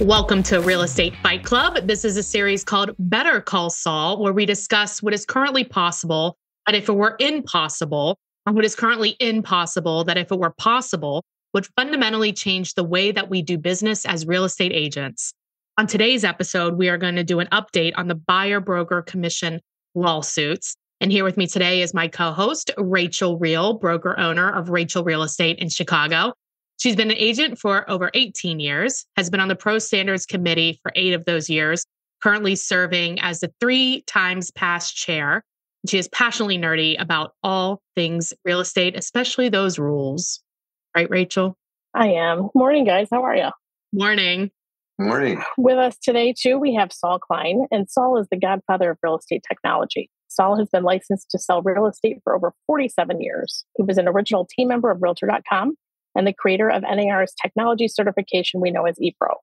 Welcome to Real Estate Fight Club. This is a series called Better Call Saul, where we discuss what is currently possible, and if it were impossible, and what is currently impossible, that if it were possible, would fundamentally change the way that we do business as real estate agents. On today's episode, we are going to do an update on the Buyer Broker Commission lawsuits. And here with me today is my co host, Rachael Real, broker owner of Rachael Real Estate in Chicago. She's been an agent for over 18 years, has been on the Pro Standards Committee for eight of those years, currently serving as the three times past chair. She is passionately nerdy about all things real estate, especially those rules. Right, Rachael? I am. Morning, guys. How are you? Morning. Morning. With us today, too, we have Saul Klein, and Saul is the godfather of real estate technology. Saul has been licensed to sell real estate for over 47 years. He was an original team member of Realtor.com and the creator of NAR's technology certification we know as ePro.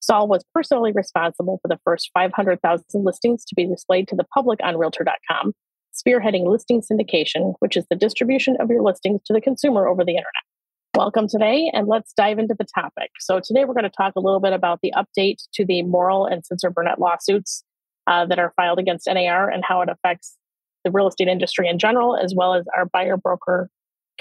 Saul was personally responsible for the first 500,000 listings to be displayed to the public on Realtor.com, spearheading listing syndication, which is the distribution of your listings to the consumer over the internet. Welcome today, and let's dive into the topic. So, today we're going to talk a little bit about the update to the Moehrl and Sitzer Burnett lawsuits uh, that are filed against NAR and how it affects the real estate industry in general, as well as our buyer broker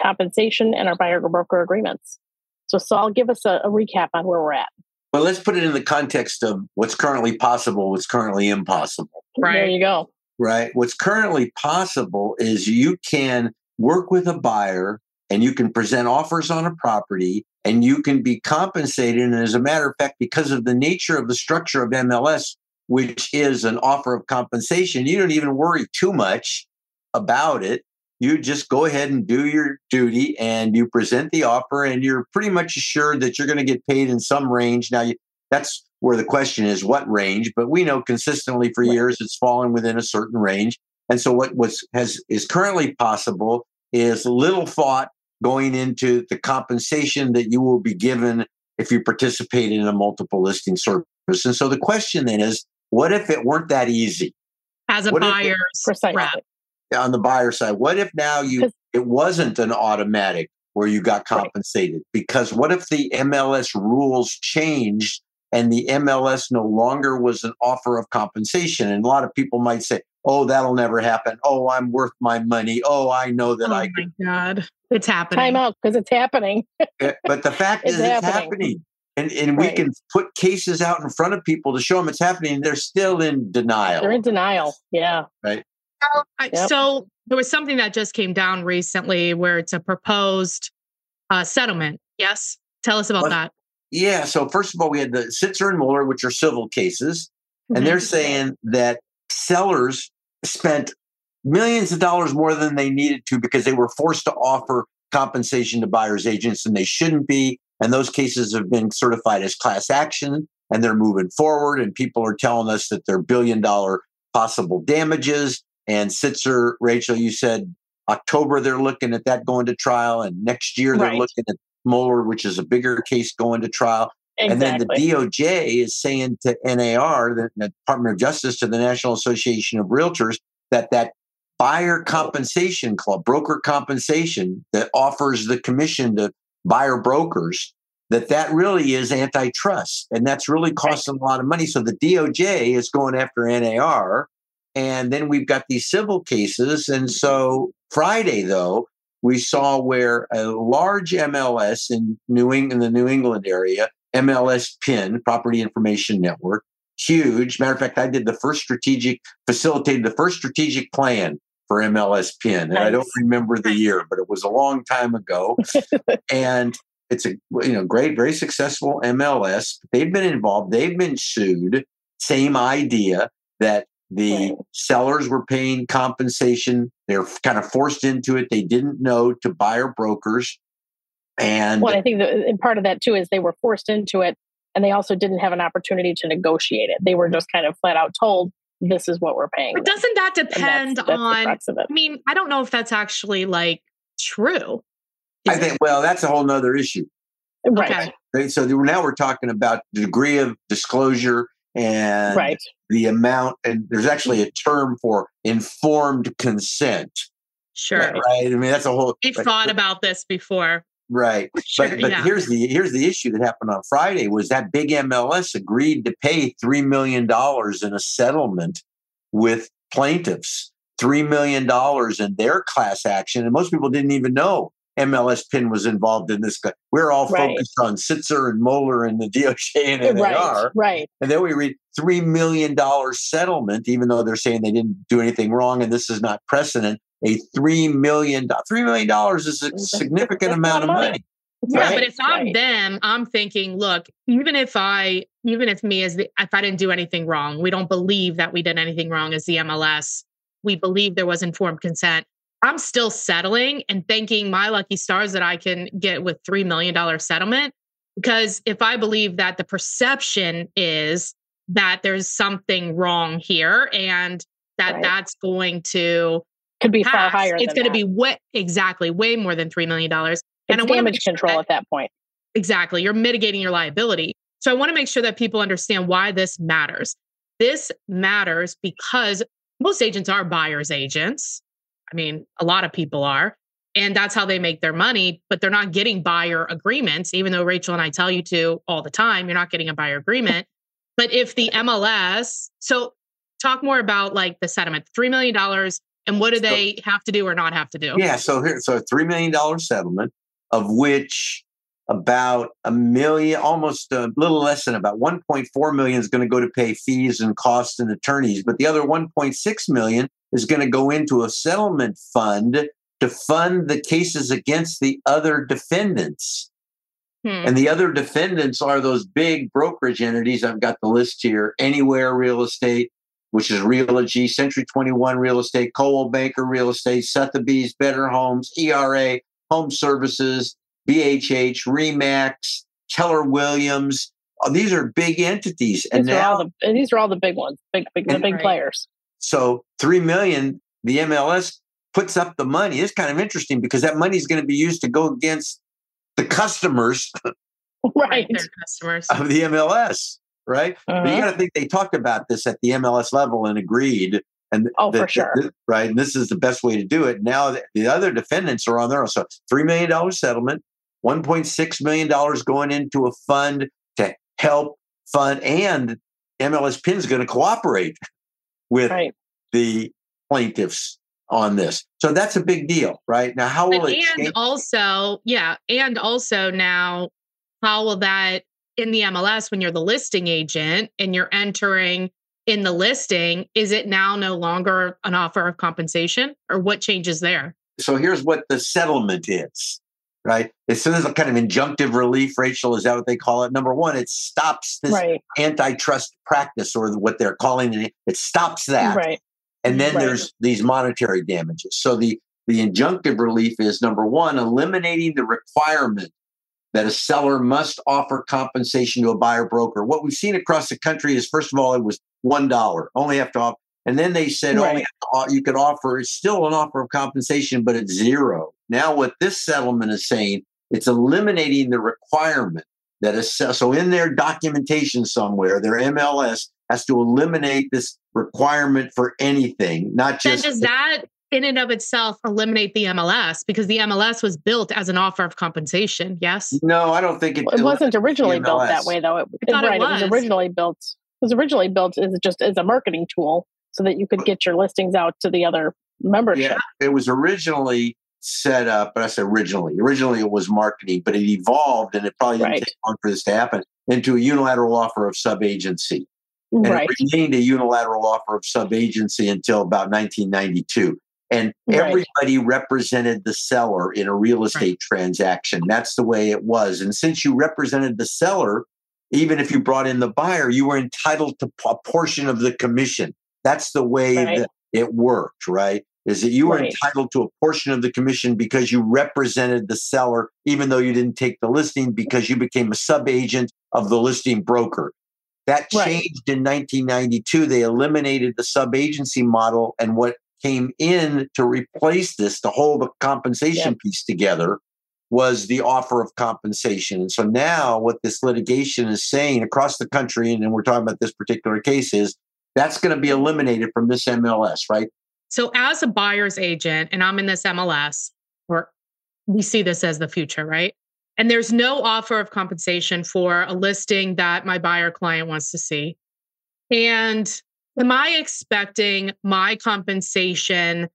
compensation and our buyer broker agreements. So, Saul, give us a, a recap on where we're at. Well, let's put it in the context of what's currently possible, what's currently impossible. Right. There you go. Right. What's currently possible is you can work with a buyer and you can present offers on a property and you can be compensated. And as a matter of fact, because of the nature of the structure of MLS, which is an offer of compensation, you don't even worry too much about it you just go ahead and do your duty and you present the offer and you're pretty much assured that you're going to get paid in some range. Now you, that's where the question is what range? But we know consistently for years it's fallen within a certain range. And so what was has is currently possible is little thought going into the compensation that you will be given if you participate in a multiple listing service. And so the question then is what if it weren't that easy? As a buyer's rep on the buyer side. What if now you it wasn't an automatic where you got compensated? Right. Because what if the MLS rules changed and the MLS no longer was an offer of compensation? And a lot of people might say, "Oh, that'll never happen. Oh, I'm worth my money. Oh, I know that oh I can." God, it's happening. Time out because it's happening. Eh, but the fact it's is, happening. it's happening. And, and Right. we can put cases out in front of people to show them it's happening. They're still in denial. They're in denial. Yeah. I- Yep. So there was something that just came down recently where it's a proposed uh, settlement. Yes, tell us about that. Yeah. So first of all, we had the Sitzer and Mueller, which are civil cases, and Mhm. they're saying that sellers spent millions of dollars more than they needed to because they were forced to offer compensation to buyers agents and they shouldn't be. And those cases have been certified as class action and they're moving forward. And people are telling us that they're billion dollar possible damages. And Sitzer, Rachael, you said October they're looking at that going to trial, and next year they're Right. looking at Mueller, which is a bigger case going to trial. Exactly. And then the DOJ is saying to NAR, the, the Department of Justice, to the National Association of Realtors, that that buyer compensation club, broker compensation that offers the commission to buyer brokers, that that really is antitrust, and that's really costing a lot of money. So the DOJ is going after NAR, and then we've got these civil cases. And so Friday, though, we saw where a large MLS in New England, in the New England area, MLS PIN, Property Information Network, huge. Matter of fact, I did the first strategic, facilitated the first strategic plan for MLS PIN. And I don't remember the year, but it was a long time ago. and it's a you know great, very successful MLS. They've been involved, they've been sued. Same idea that the Right. sellers were paying compensation. They're kind of forced into it. They didn't know to buyer brokers. And Well, I think that and part of that too is they were forced into it and they also didn't have an opportunity to negotiate it. They were just kind of flat out told, "This is what we're paying." But them." doesn't that depend that's, that's on? crux of it. I mean, I don't know if that's actually like true. I Is it? think, well, that's a whole nother issue. Right, Okay. So now we're talking about the degree of disclosure and right, the amount, and there's actually a term for informed consent. Sure. Right. Right? I mean, that's a whole. We've but- thought about this before. Right. Sure. But but yeah. here's the here's the issue that happened on Friday was that big MLS agreed to pay three million dollars in a settlement with plaintiffs. Three million dollars in their class action, and most people didn't even know MLS Pin was involved in this. We're all Right. focused on Sitzer and Moeller and the DOJ and right, NAR, right. and then we read three million dollar settlement, even though they're saying they didn't do anything wrong, and this is not precedent. A three million three million dollars is a significant that's amount of of money. money. Yeah, Right, but if I'm right. them, I'm thinking, look, even if I, even if me as the, if I didn't do anything wrong, we don't believe that we did anything wrong as the MLS. We believe there was informed consent. I'm still settling and thanking my lucky stars that I can get with $3 million settlement. Because if I believe that the perception is that there's something wrong here and that Right. that's going to Could be far higher. it's going to be way, exactly way more than $3 million. It's I wanna damage control that- at that point. Exactly. You're mitigating your liability. So I want to make sure that people understand why this matters. This matters because most agents are buyer's agents. I mean, a lot of people are. And that's how they make their money, but they're not getting buyer agreements, even though Rachael and I tell you to all the time, you're not getting a buyer agreement. But if the MLS, so talk more about like the settlement, $3 million, and what do So- they have to do or not have to do? Yeah, so here, so a three million dollar settlement, of which about a million, almost a little less than about one point four million is going to go to pay fees and costs and attorneys, but the other one point six million is going to go into a settlement fund to fund the cases against the other defendants. Hmm. And the other defendants are those big brokerage entities. I've got the list here Anywhere Real Estate, which is Realogy, Century 21 Real Estate, Coldwell Banker Real Estate, Sotheby's, Better Homes, ERA, Home Services, BHH, Remax, Keller Williams. Uh, These are big entities. And These are now, all the and these are all the big ones, big big the big Right. players. so 3 million, the MLS puts up the money. It's kind of interesting because that money is going to be used to go against the customers Right. Their customers. of the MLS, right? But you Mhm. got to think they talked about this at the MLS level and agreed. And Oh, for sure. that- right. And this is the best way to do it. Now the- the other defendants are on their own. So $3 million settlement, $1.6 million going into a fund to help fund, and MLS Pin's going to cooperate with Right. the plaintiffs on this. So that's a big deal, right? Now, how will But- it and change? also, yeah, and also now, how will that in the MLS when you're the listing agent and you're entering in the listing, is it now no longer an offer of compensation or what changes there? so here's what the settlement is, right? It's this is a kind of injunctive relief, Rachael. Is that what they call it? Number one, it stops this Right. antitrust practice or what they're calling it. It stops that. Right. And then Right. there's these monetary damages. So the the injunctive relief is number one, eliminating the requirement that a seller must offer compensation to a buyer broker. What we've seen across the country is, first of all, it was one dollar, only have to offer, and then they said oh, Right. only have to au- you could offer. It's still an offer of compensation, but it's zero. Now, what this settlement is saying, it's eliminating the requirement that a so in their documentation somewhere, their MLS has to eliminate this requirement for anything, not Then just does that in and of itself eliminate the MLS because the MLS was built as an offer of compensation? Yes. No, I don't think it. Well, it wasn't originally built that way, though. It, I thought right, it was was. originally built. It was originally built as just as a marketing tool, so that you could get your listings out to the other membership. Yeah, it was originally set up, but I said originally. Originally, it was marketing, but it evolved, and it probably didn't Right. take long for this to happen into a unilateral offer of subagency. And Right. it remained a unilateral offer of subagency until about 1992. And Right. everybody represented the seller in a real estate transaction. That's the way it was. And since you represented the seller, even if you brought in the buyer, you were entitled to a portion of the commission. That's the way Right. that it worked, right? Is that you were Right. entitled to a portion of the commission because you represented the seller, even though you didn't take the listing because you became a sub agent of the listing broker. That Right. changed in 1992. They eliminated the sub agency model, and what came in to replace this to hold the compensation piece together was the offer of compensation. And so now, what this litigation is saying across the country, and we're talking about this particular case, is that's going to be eliminated from this MLS, right? So, as a buyer's agent, and I'm in this MLS, or we see this as the future, right? And there's no offer of compensation for a listing that my buyer client wants to see. And am I expecting my compensation?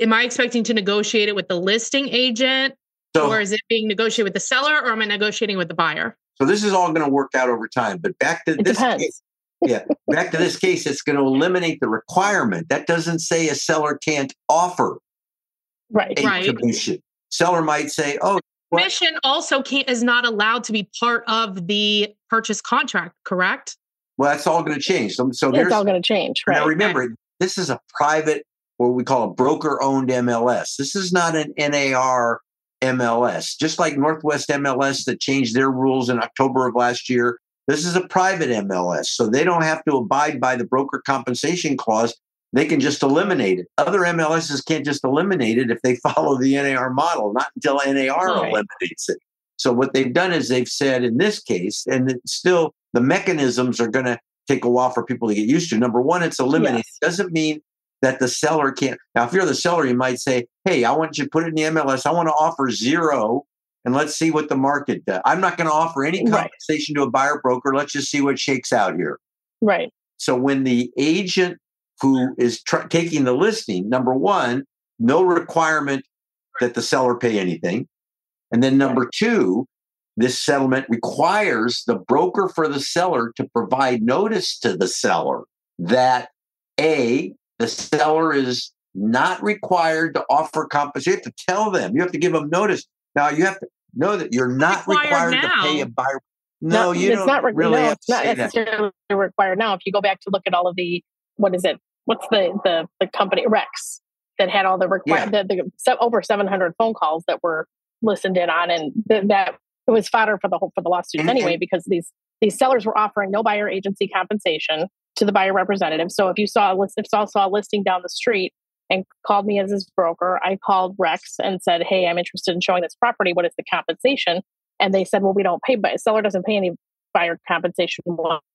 Am I expecting to negotiate it with the listing agent, So, or is it being negotiated with the seller, or am I negotiating with the buyer? so this is all going to work out over time. But back to It this depends. case, yeah, back to this case, it's going to eliminate the requirement. That doesn't say a seller can't offer Right. a Right. commission. Seller might say, "Oh? Commission also can't is not allowed to be part of the purchase contract, correct? well, that's all going to change." So, so It's all going to change. now Right. remember, this is a private, what we call a broker-owned MLS. This is not an NAR MLS. Just like Northwest MLS that changed their rules in October of last year, this is a private MLS, so they don't have to abide by the broker compensation clause. They can just eliminate it. Other MLSs can't just eliminate it if they follow the NAR model, not until NAR Right. eliminates it. So what they've done is they've said in this case, and still the mechanisms are going to take a while for people to get used to. Number one, it's eliminated. Yes. Doesn't mean that the seller can't. Now, if you're the seller, you might say, "Hey, I want you to put it in the MLS. I want to offer zero, and let's see what the market does. I'm not going to offer any Right. compensation to a buyer broker. Let's just see what shakes out here." Right. So when the agent who is tr- taking the listing, number one, no requirement that the seller pay anything. And then number two, this settlement requires the broker for the seller to provide notice to the seller that A, the seller is not required to offer compensation. You have to tell them, you have to give them notice. Now you have to know that you're not Required required, to pay a buyer. No, No, you it's don't not re- really no, have it's to not say that. necessarily required now. If you go back to look at all of the what is it? What's the the the company Rex that had all the required the, the se- over seven hundred phone calls that were listened in on, and th- that it was fodder for the whole for the lawsuits And- anyway and- because these these sellers were offering no buyer agency compensation to the buyer representative. So if you saw a list, if Saul saw a listing down the street and called me as his broker, I called Rex and said, "Hey, I'm interested in showing this property. What is the compensation?" And they said, "Well, we don't pay, but a seller doesn't pay any buyer compensation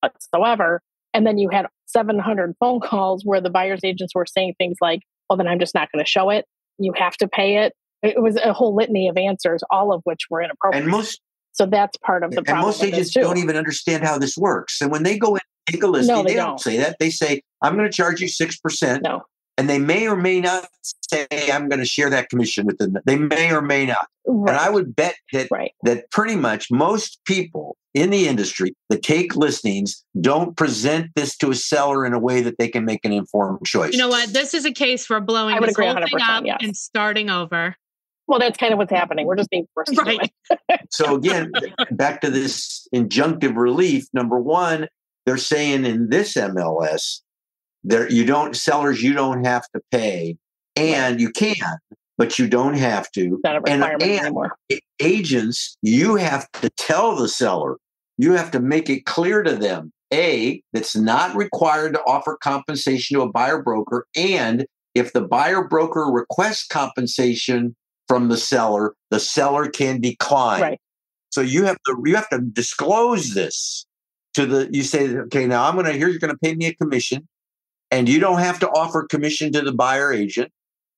whatsoever." And then you had 700 phone calls where the buyer's agents were saying things like, "Well, then I'm just not going to show it. You have to pay it." It was a whole litany of answers, all of which were inappropriate. And most so that's part of the and problem. most agents don't even understand how this works. And when they go in and take a listing, No, they, they don't. don't. say that. They say, I'm going to charge you 6%. No, And they may or may not say, I'm going to share that commission with them. They may or may not. right, And I would bet that, right. that pretty much most people in the industry that take listings don't present this to a seller in a way that they can make an informed choice. You know what? This is a case for blowing I this whole thing up yes. and starting over. Well, that's kind of what's happening. We're just being forced Right. it. So again, back to this injunctive relief. Number one, they're saying in this MLS, there you don't sellers you don't have to pay, and you can, but you don't have to. It's not a And- requirement and- anymore. Agents, you have to tell the seller, you have to make it clear to them, a that's not required to offer compensation to a buyer broker, and if the buyer broker requests compensation from the seller, the seller can decline. Right. So you have to you have to disclose this to the you say okay now I'm going to here you're going to pay me a commission and you don't have to offer commission to the buyer agent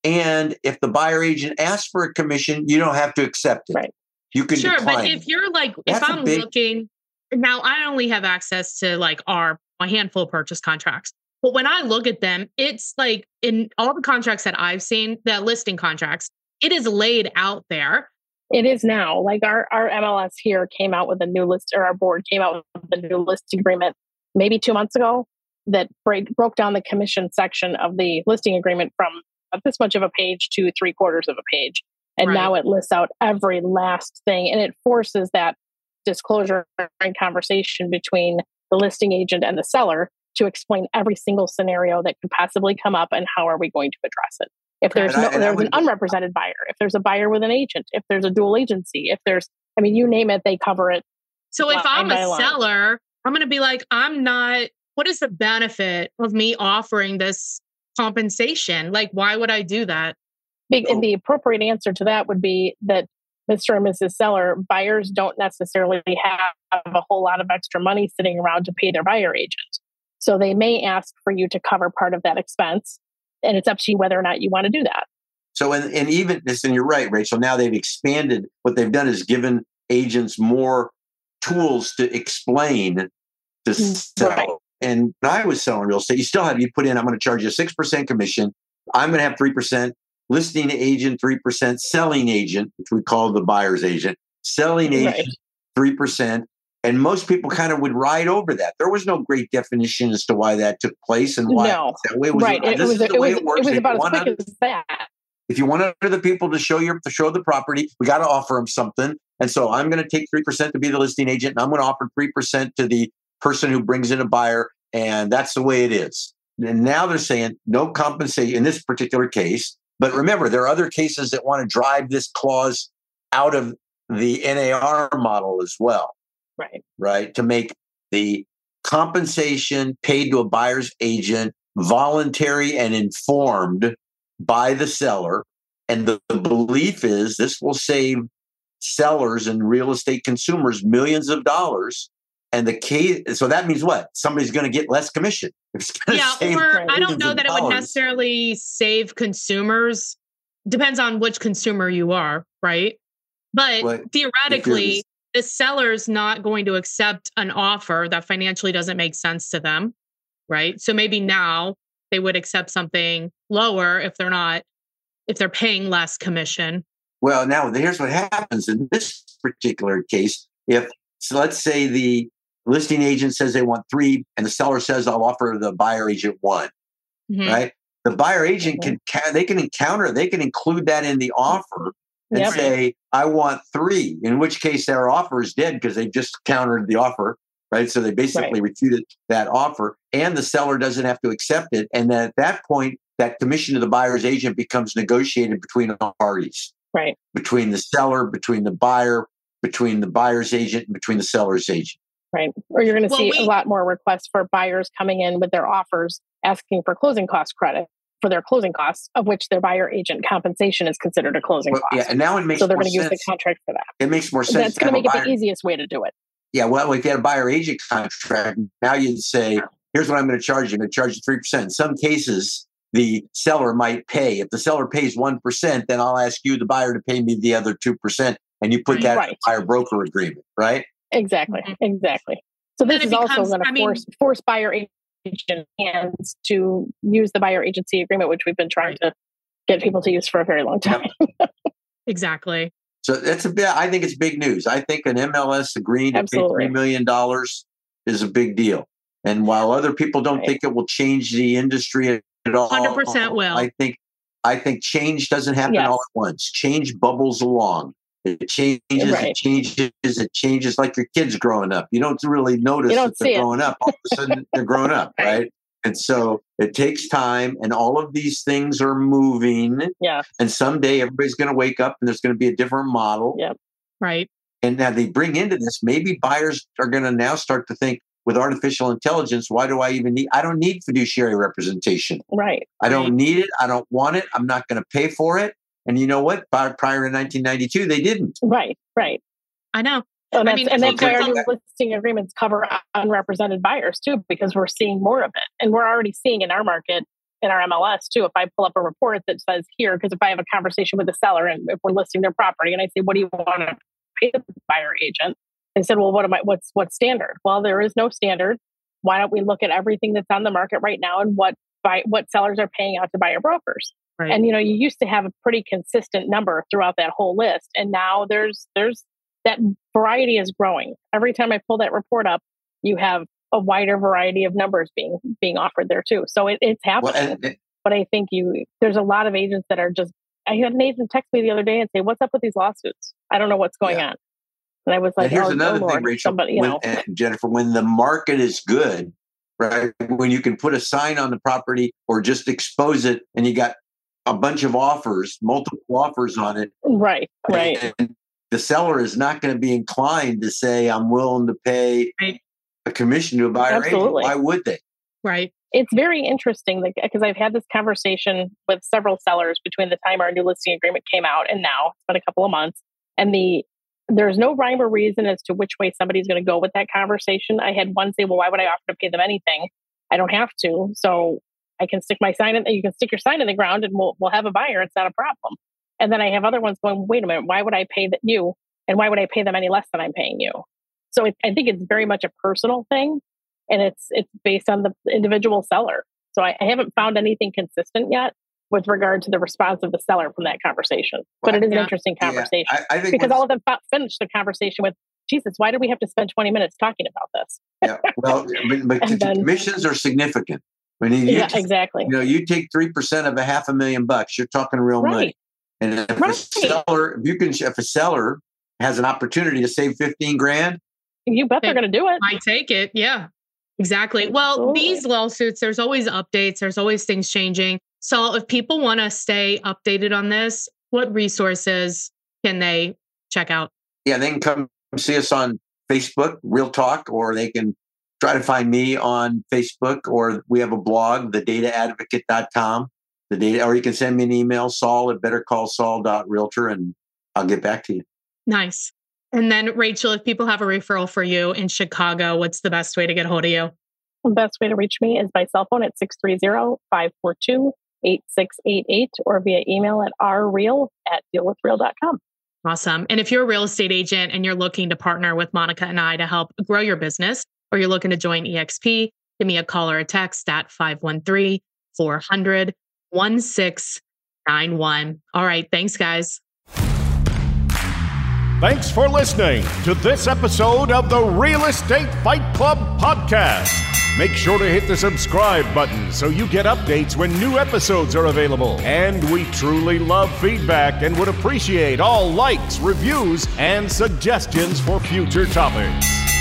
and if the buyer agent asks for a commission you don't have to accept it. Right. You can Sure, decline. but if you're like, That's if I'm big- looking now, I only have access to like our a handful of purchase contracts. But when I look at them, it's like in all the contracts that I've seen, the listing contracts, it is laid out there. It is now. Like our, our MLS here came out with a new list, or our board came out with a new listing agreement maybe two months ago that break, broke down the commission section of the listing agreement from this much of a page to three quarters of a page. And Right. now it lists out every last thing and it forces that disclosure and conversation between the listing agent and the seller to explain every single scenario that could possibly come up and how are we going to address it. If there's no, I there's an unrepresented buyer, if there's a buyer with an agent, if there's a dual agency, if there's, I mean, you name it, they cover it So if I'm a seller, I'm going to be like, I'm not, what is the benefit of me offering this compensation? Like, why would I do that? And the appropriate answer to that would be that Mr. and Mrs. Seller, buyers don't necessarily have a whole lot of extra money sitting around to pay their buyer agent. So they may ask for you to cover part of that expense. And it's up to you whether or not you want to do that. So, and, and even this, and you're right, Rachael, now they've expanded. What they've done is given agents more tools to explain to mm, sell. Right. And when I was selling real estate, you still have you put in, I'm going to charge you a 6% commission. I'm going to have 3% listing agent, 3% selling agent, which we call the buyer's agent, selling agent, right. 3%. And most people kind of would ride over that. There was no great definition as to why that took place and why no. that way. It was, right. It was, it, was, it, it was about as quick as that. If you want other people to show your to show the property, we got to offer them something. And so I'm going to take 3% to be the listing agent, and I'm going to offer 3% to the person who brings in a buyer. And that's the way it is. And now they're saying no compensation in this particular case. But remember, there are other cases that want to drive this clause out of the NAR model as well. Right. Right. To make the compensation paid to a buyer's agent voluntary and informed by the seller. And the, the belief is this will save sellers and real estate consumers millions of dollars and the case so that means what? Somebody's going to get less commission. Yeah or i don't know that it would necessarily save consumers. Depends on which consumer you are right? But well, theoretically the seller's not going to accept an offer that financially doesn't make sense to them right? So maybe now they would accept something lower if they're not if they're paying less commission. Well now here's what happens in this particular case. If so let's say the listing agent says they want three and the seller says i'll offer the buyer agent one. Mm-hmm. right? The buyer agent can they can encounter they can include that in the offer and yep. say i want three in which case their offer is dead because they just countered the offer right? So they basically right. refuted that offer and the seller doesn't have to accept it and then at that point that commission to the buyer's agent becomes negotiated between parties. Right. Between the seller between the buyer between the buyer's agent and between the seller's agent right? Or you're going to well, see we, a lot more requests for buyers coming in with their offers asking for closing cost credit for their closing costs, of which their buyer agent compensation is considered a closing well, cost. Yeah, and now it makes so they're going to use the contract for that. It makes more sense. That's going to make it buyer. the easiest way to do it. Yeah, well, if you had a buyer agent contract, now you'd say, "Here's what I'm going to charge you. I'm going to charge you three percent." In some cases, the seller might pay. If the seller pays one percent, then I'll ask you, the buyer, to pay me the other two percent, and you put that right. in buyer broker agreement, right? Exactly. Mm-hmm. Exactly. So this is becomes, also going to force mean, force buyer agent hands to use the buyer agency agreement, which we've been trying to get people to use for a very long time. exactly. So that's a bit. I think it's big news. I think an MLS agreeing to pay three million dollars is a big deal. And while other people don't right. think it will change the industry at all, hundred percent will. I think I think change doesn't happen yes. all at once. Change bubbles along. It changes, right. it changes, it changes like your kids growing up. You don't really notice don't that they're growing up. All of a sudden they're growing up, right. right? And so it takes time and all of these things are moving. Yeah. And someday everybody's going to wake up and there's going to be a different model. Yeah. Right. And now they bring into this, maybe buyers are going to now start to think with artificial intelligence, why do I even need I don't need fiduciary representation. Right. I don't need it. I don't want it. I'm not going to pay for it. And you know what? Prior to 1992, they didn't. Right, right. I know. And that's, I mean, and that's why our new listing agreements cover unrepresented buyers too, because we're seeing more of it. And we're already seeing in our market, in our MLS too, if I pull up a report that says here, because if I have a conversation with the seller and if we're listing their property and I say, what do you want to pay the buyer agent? They said, well, what am I, what's, what's standard? Well, there is no standard. Why don't we look at everything that's on the market right now and what buy, what sellers are paying out to buyer brokers? Right. And you know, you used to have a pretty consistent number throughout that whole list, and now there's there's that variety is growing. Every time I pull that report up, you have a wider variety of numbers being being offered there too. So it, it's happening. Well, and, but I think you there's a lot of agents that are just. I had an agent text me the other day and say, "What's up with these lawsuits? I don't know what's going yeah. on." And I was like, and "Here's oh, another oh, thing, Lord, Rachael. Somebody, when, Jennifer, when the market is good, right? When you can put a sign on the property or just expose it, and you got a bunch of offers, multiple offers on it. Right, right. And the seller is not going to be inclined to say, I'm willing to pay a commission to a buyer Absolutely. agent. Why would they? Right. It's very interesting because I've had this conversation with several sellers between the time our new listing agreement came out and now. It's been a couple of months. And the there's no rhyme or reason as to which way somebody's going to go with that conversation. I had one say, Well, why would I offer to pay them anything? I don't have to. So I can stick my sign in, you can stick your sign in the ground and we'll, we'll have a buyer. It's not a problem. And then I have other ones going, wait a minute, why would I pay that you? And why would I pay them any less than I'm paying you? So it, I think it's very much a personal thing and it's it's based on the individual seller. So I, I haven't found anything consistent yet with regard to the response of the seller from that conversation. But it is an interesting conversation Yeah, I, I think because all of them finished the conversation with, Jesus, why did we have to spend 20 minutes talking about this? yeah, well, but, but then- commissions are significant. I mean, you, Yeah, exactly. you know, you take three percent of a half a million bucks, you're talking real money. Right. And if Right. a seller, if you can, if a seller has an opportunity to save fifteen grand, You bet they're going to do it. I take it. Yeah, exactly. Well, Absolutely. these lawsuits, there's always updates, there's always things changing. So if people want to stay updated on this, what resources can they check out? yeah, they can come see us on Facebook, Real Talk, or they can try to find me on Facebook, or we have a blog, thedataadvocate.com. The data, or you can send me an email, Saul at bettercallsaul.realtor, and I'll get back to you. Nice. And then, Rachael, if people have a referral for you in Chicago, what's the best way to get a hold of you? The best way to reach me is by cell phone at 630-542-8688 or via email at rreal at dealwithreal.com. Awesome. And if you're a real estate agent and you're looking to partner with Monica and I to help grow your business, or you're looking to join EXP, give me a call or a text at 513 400 1691. All right. Thanks, guys. Thanks for listening to this episode of the Real Estate Fight Club podcast. Make sure to hit the subscribe button so you get updates when new episodes are available. And we truly love feedback and would appreciate all likes, reviews, and suggestions for future topics.